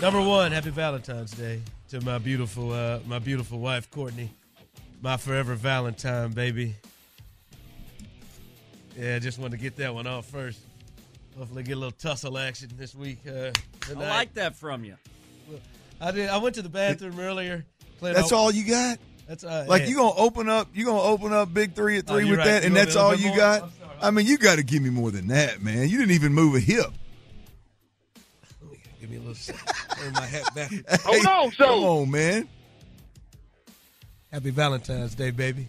Number one, happy Valentine's Day to my beautiful, uh, my beautiful wife Courtney, my forever Valentine baby. Yeah, I just wanted to get that one off first. Hopefully, get a little tussle action this week. Uh, I like that from you. I did. I went to the bathroom earlier. That's all you got. That's uh, Like yeah. you gonna open up, you gonna open up big three at Oh, three you're with right. that, You and that's all you more? got. I mean, you got to give me more than that, man. You didn't even move a hip. Give me a little. Turn my hat back. Hold on, so come on, man. Happy Valentine's Day, baby.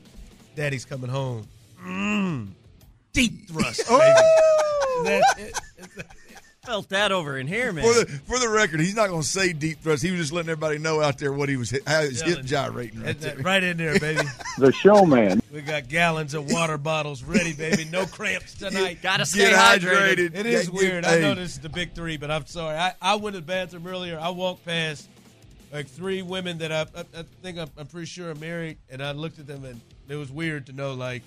Daddy's coming home. Mm. Deep thrust, baby. Oh! That- it- it's- Felt that over in here, man. For the for the record, he's not gonna say deep thrust. He was just letting everybody know out there what he was how his hip gyrating right there. right in there, baby. The showman. We got gallons of water bottles ready, baby. No cramps tonight. Gotta stay Get hydrated. hydrated. It is Yeah, weird. I know this is the big three, but I'm sorry. I, I went to the bathroom earlier. I walked past like three women that I, I, I think I'm, I'm pretty sure are married, and I looked at them, and it was weird to know, like,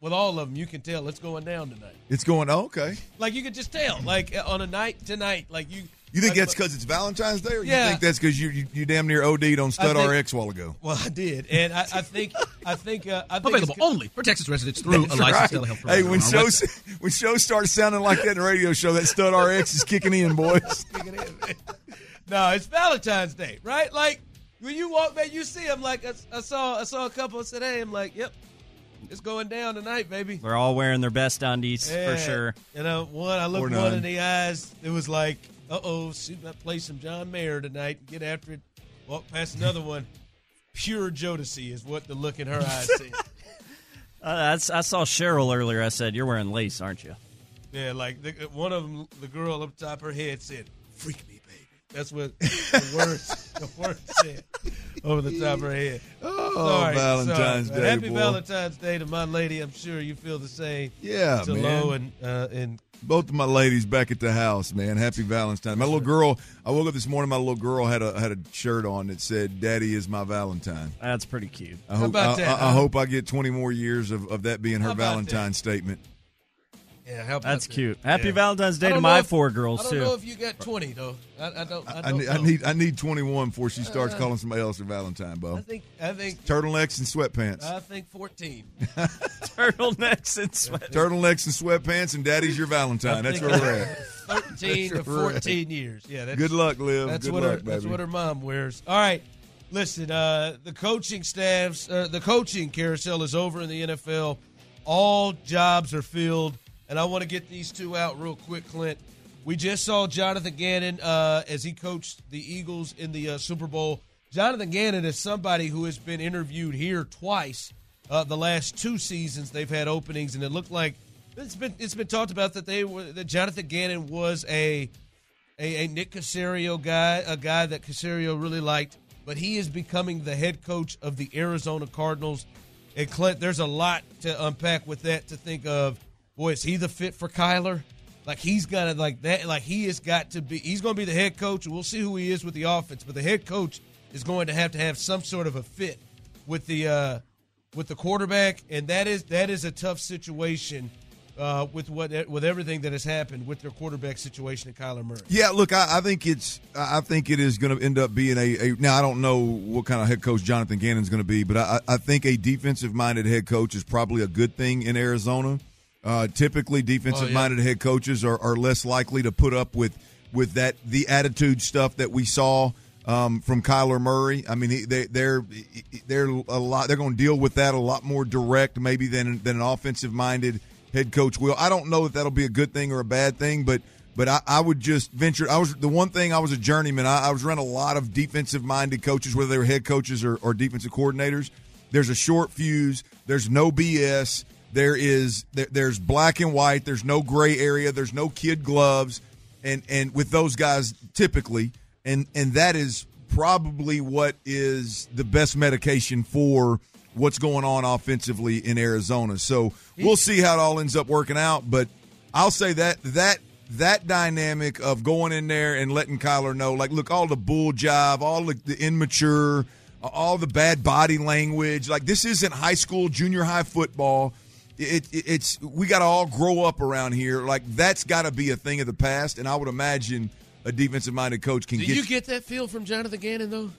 with all of them, you can tell it's going down tonight. It's going oh, okay. Like, you could just tell, like, on a night tonight, like, you. You think like, that's because it's Valentine's Day, or you think that's because you, you you damn near OD'd on Stud think- RX a while ago? Well, I did, and I, I think, I think, uh, I think Available it's- only for Texas residents through a That's licensed right. telehealth Hey, when shows website. when shows start sounding like that in the radio show, that Stud RX is kicking in, boys. No, it's Valentine's Day, right? Like when you walk back, you see them. Like I, I saw, I saw a couple today. I'm like, yep, it's going down tonight, baby. They're all wearing their best undies Yeah. for sure. You know, one I looked one in the eyes. It was like, uh oh, shoot, I play some John Mayer tonight. Get after it. Walk past another one. Pure Jodeci is what the look in her eyes said. Uh, that's, I saw Cheryl earlier. I said, "You're wearing lace, aren't you?" Yeah, like the, one of them, the girl up top her head said, "Freak me, baby." That's what the words the words said over the top of her head. Oh, Sorry, Valentine's sorry. Day, Happy boy. Valentine's Day to my lady. I'm sure you feel the same. Yeah, to man. Lo and uh, and Both of my ladies back at the house, man. Happy Valentine. My little girl. I woke up this morning. My little girl had a had a shirt on that said "Daddy is my Valentine." That's pretty cute. I hope about I, that, I, I hope I get twenty more years of, of that being her How about Valentine statement. Yeah, how about That's that? cute. Happy Yeah. Valentine's Day to my if- four girls too. I don't too. know if you got 20 though. I, I don't. I, I, don't need, I know. need I need twenty one before she starts Uh, calling somebody else her Valentine, Bo. I think. I think. Turtlenecks and sweatpants. I think 14. Turtlenecks and sweat. Turtlenecks and sweatpants, and Daddy's your Valentine. That's where we're at. 13 to 14 years. Yeah. That's, Good luck, Liv. That's Good what luck, her. baby. That's what her mom wears. All right. Listen, uh, the coaching staffs, uh, the coaching carousel is over in the NFL. All jobs are filled, and I want to get these two out real quick, Clint. We just saw Jonathan Gannon uh, as he coached the Eagles in the uh, Super Bowl. Jonathan Gannon is somebody who has been interviewed here twice. Uh, the last two seasons they've had openings, and it looked like it's been it's been talked about that they were that Jonathan Gannon was a a, a Nick Caserio guy, a guy that Caserio really liked, but he is becoming the head coach of the Arizona Cardinals. And Clint, there's a lot to unpack with that to think of. Boy, is he the fit for Kyler? Like he's got to like that. Like he has got to be. He's going to be the head coach. We'll see who he is with the offense, but the head coach is going to have to have some sort of a fit with the uh, with the quarterback, and that is that is a tough situation uh, with what with everything that has happened with their quarterback situation at Kyler Murray. Yeah, look, I, I think it's I think it is going to end up being a, a. Now I don't know what kind of head coach Jonathan Gannon is going to be, but I, I think a defensive minded head coach is probably a good thing in Arizona. Uh, typically, defensive minded head coaches are, are less likely to put up with with that the attitude stuff that we saw um, from Kyler Murray. I mean, they, they're they're a lot. They're going to deal with that a lot more direct, maybe than than an offensive minded head coach will. I don't know if that'll be a good thing or a bad thing, but but I, I would just venture. I was the one thing. I was a journeyman. I, I was around a lot of defensive minded coaches, whether they were head coaches or, or defensive coordinators. There's a short fuse. There's no BS. There is there, there's black and white. There's no gray area. There's no kid gloves. and and with those guys typically, and and that is probably what is the best medication for what's going on offensively in Arizona. So we'll see how it all ends up working out. But I'll say that that that dynamic of going in there and letting Kyler know, like, look, all the bull jive, all the, the immature, all the bad body language, like this isn't high school, junior high football. It, it, it's we got to all grow up around here. Like that's got to be a thing of the past, and I would imagine a defensive minded coach can Do get. you get that feel from Jonathan Gannon though?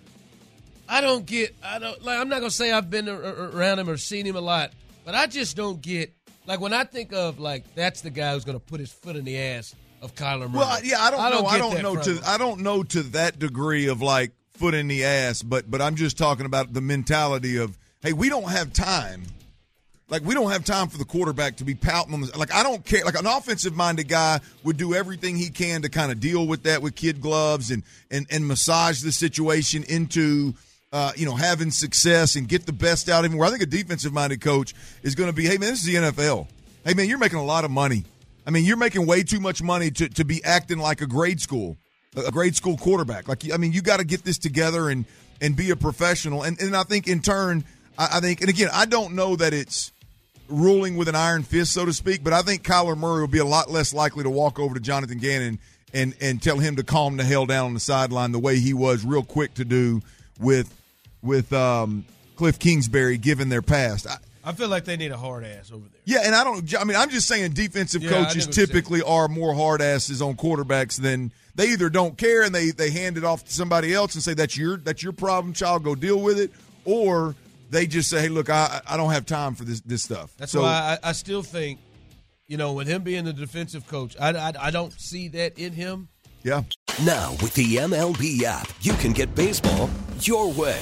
I don't get. I don't. Like, I'm not gonna say I've been around him or seen him a lot, but I just don't get. Like when I think of like that's the guy who's gonna put his foot in the ass of Kyler Murray. Well, yeah, I don't, I don't know. I don't know to him. I don't know to that degree of like foot in the ass, but but I'm just talking about the mentality of hey, we don't have time. Like we don't have time for the quarterback to be pouting on the like I don't care. Like an offensive minded guy would do everything he can to kind of deal with that with kid gloves and and and massage the situation into uh, you know having success and get the best out of him. Where I think a defensive minded coach is going to be, hey man, this is the NFL. Hey man, you're making a lot of money. I mean, you're making way too much money to, to be acting like a grade school, a grade school quarterback. Like, I mean, you got to get this together and and be a professional. And and I think in turn, I, I think, and again, I don't know that it's ruling with an iron fist, so to speak, but I think Kyler Murray will be a lot less likely to walk over to Jonathan Gannon and and tell him to calm the hell down on the sideline the way he was real quick to do with with um, Cliff Kingsbury, given their past. I, I feel like they need a hard ass over there. yeah, and I don't. I mean, I'm just saying defensive Yeah, coaches know what you're typically are more hard asses on quarterbacks than they either don't care and they they hand it off to somebody else and say that's your that's your problem, child. Go deal with it, or they just say, hey, look, I I don't have time for this this stuff. That's so, why I, I still think, you know, with him being the defensive coach, I, I, I don't see that in him. yeah. Now, with the MLB app, you can get baseball your way.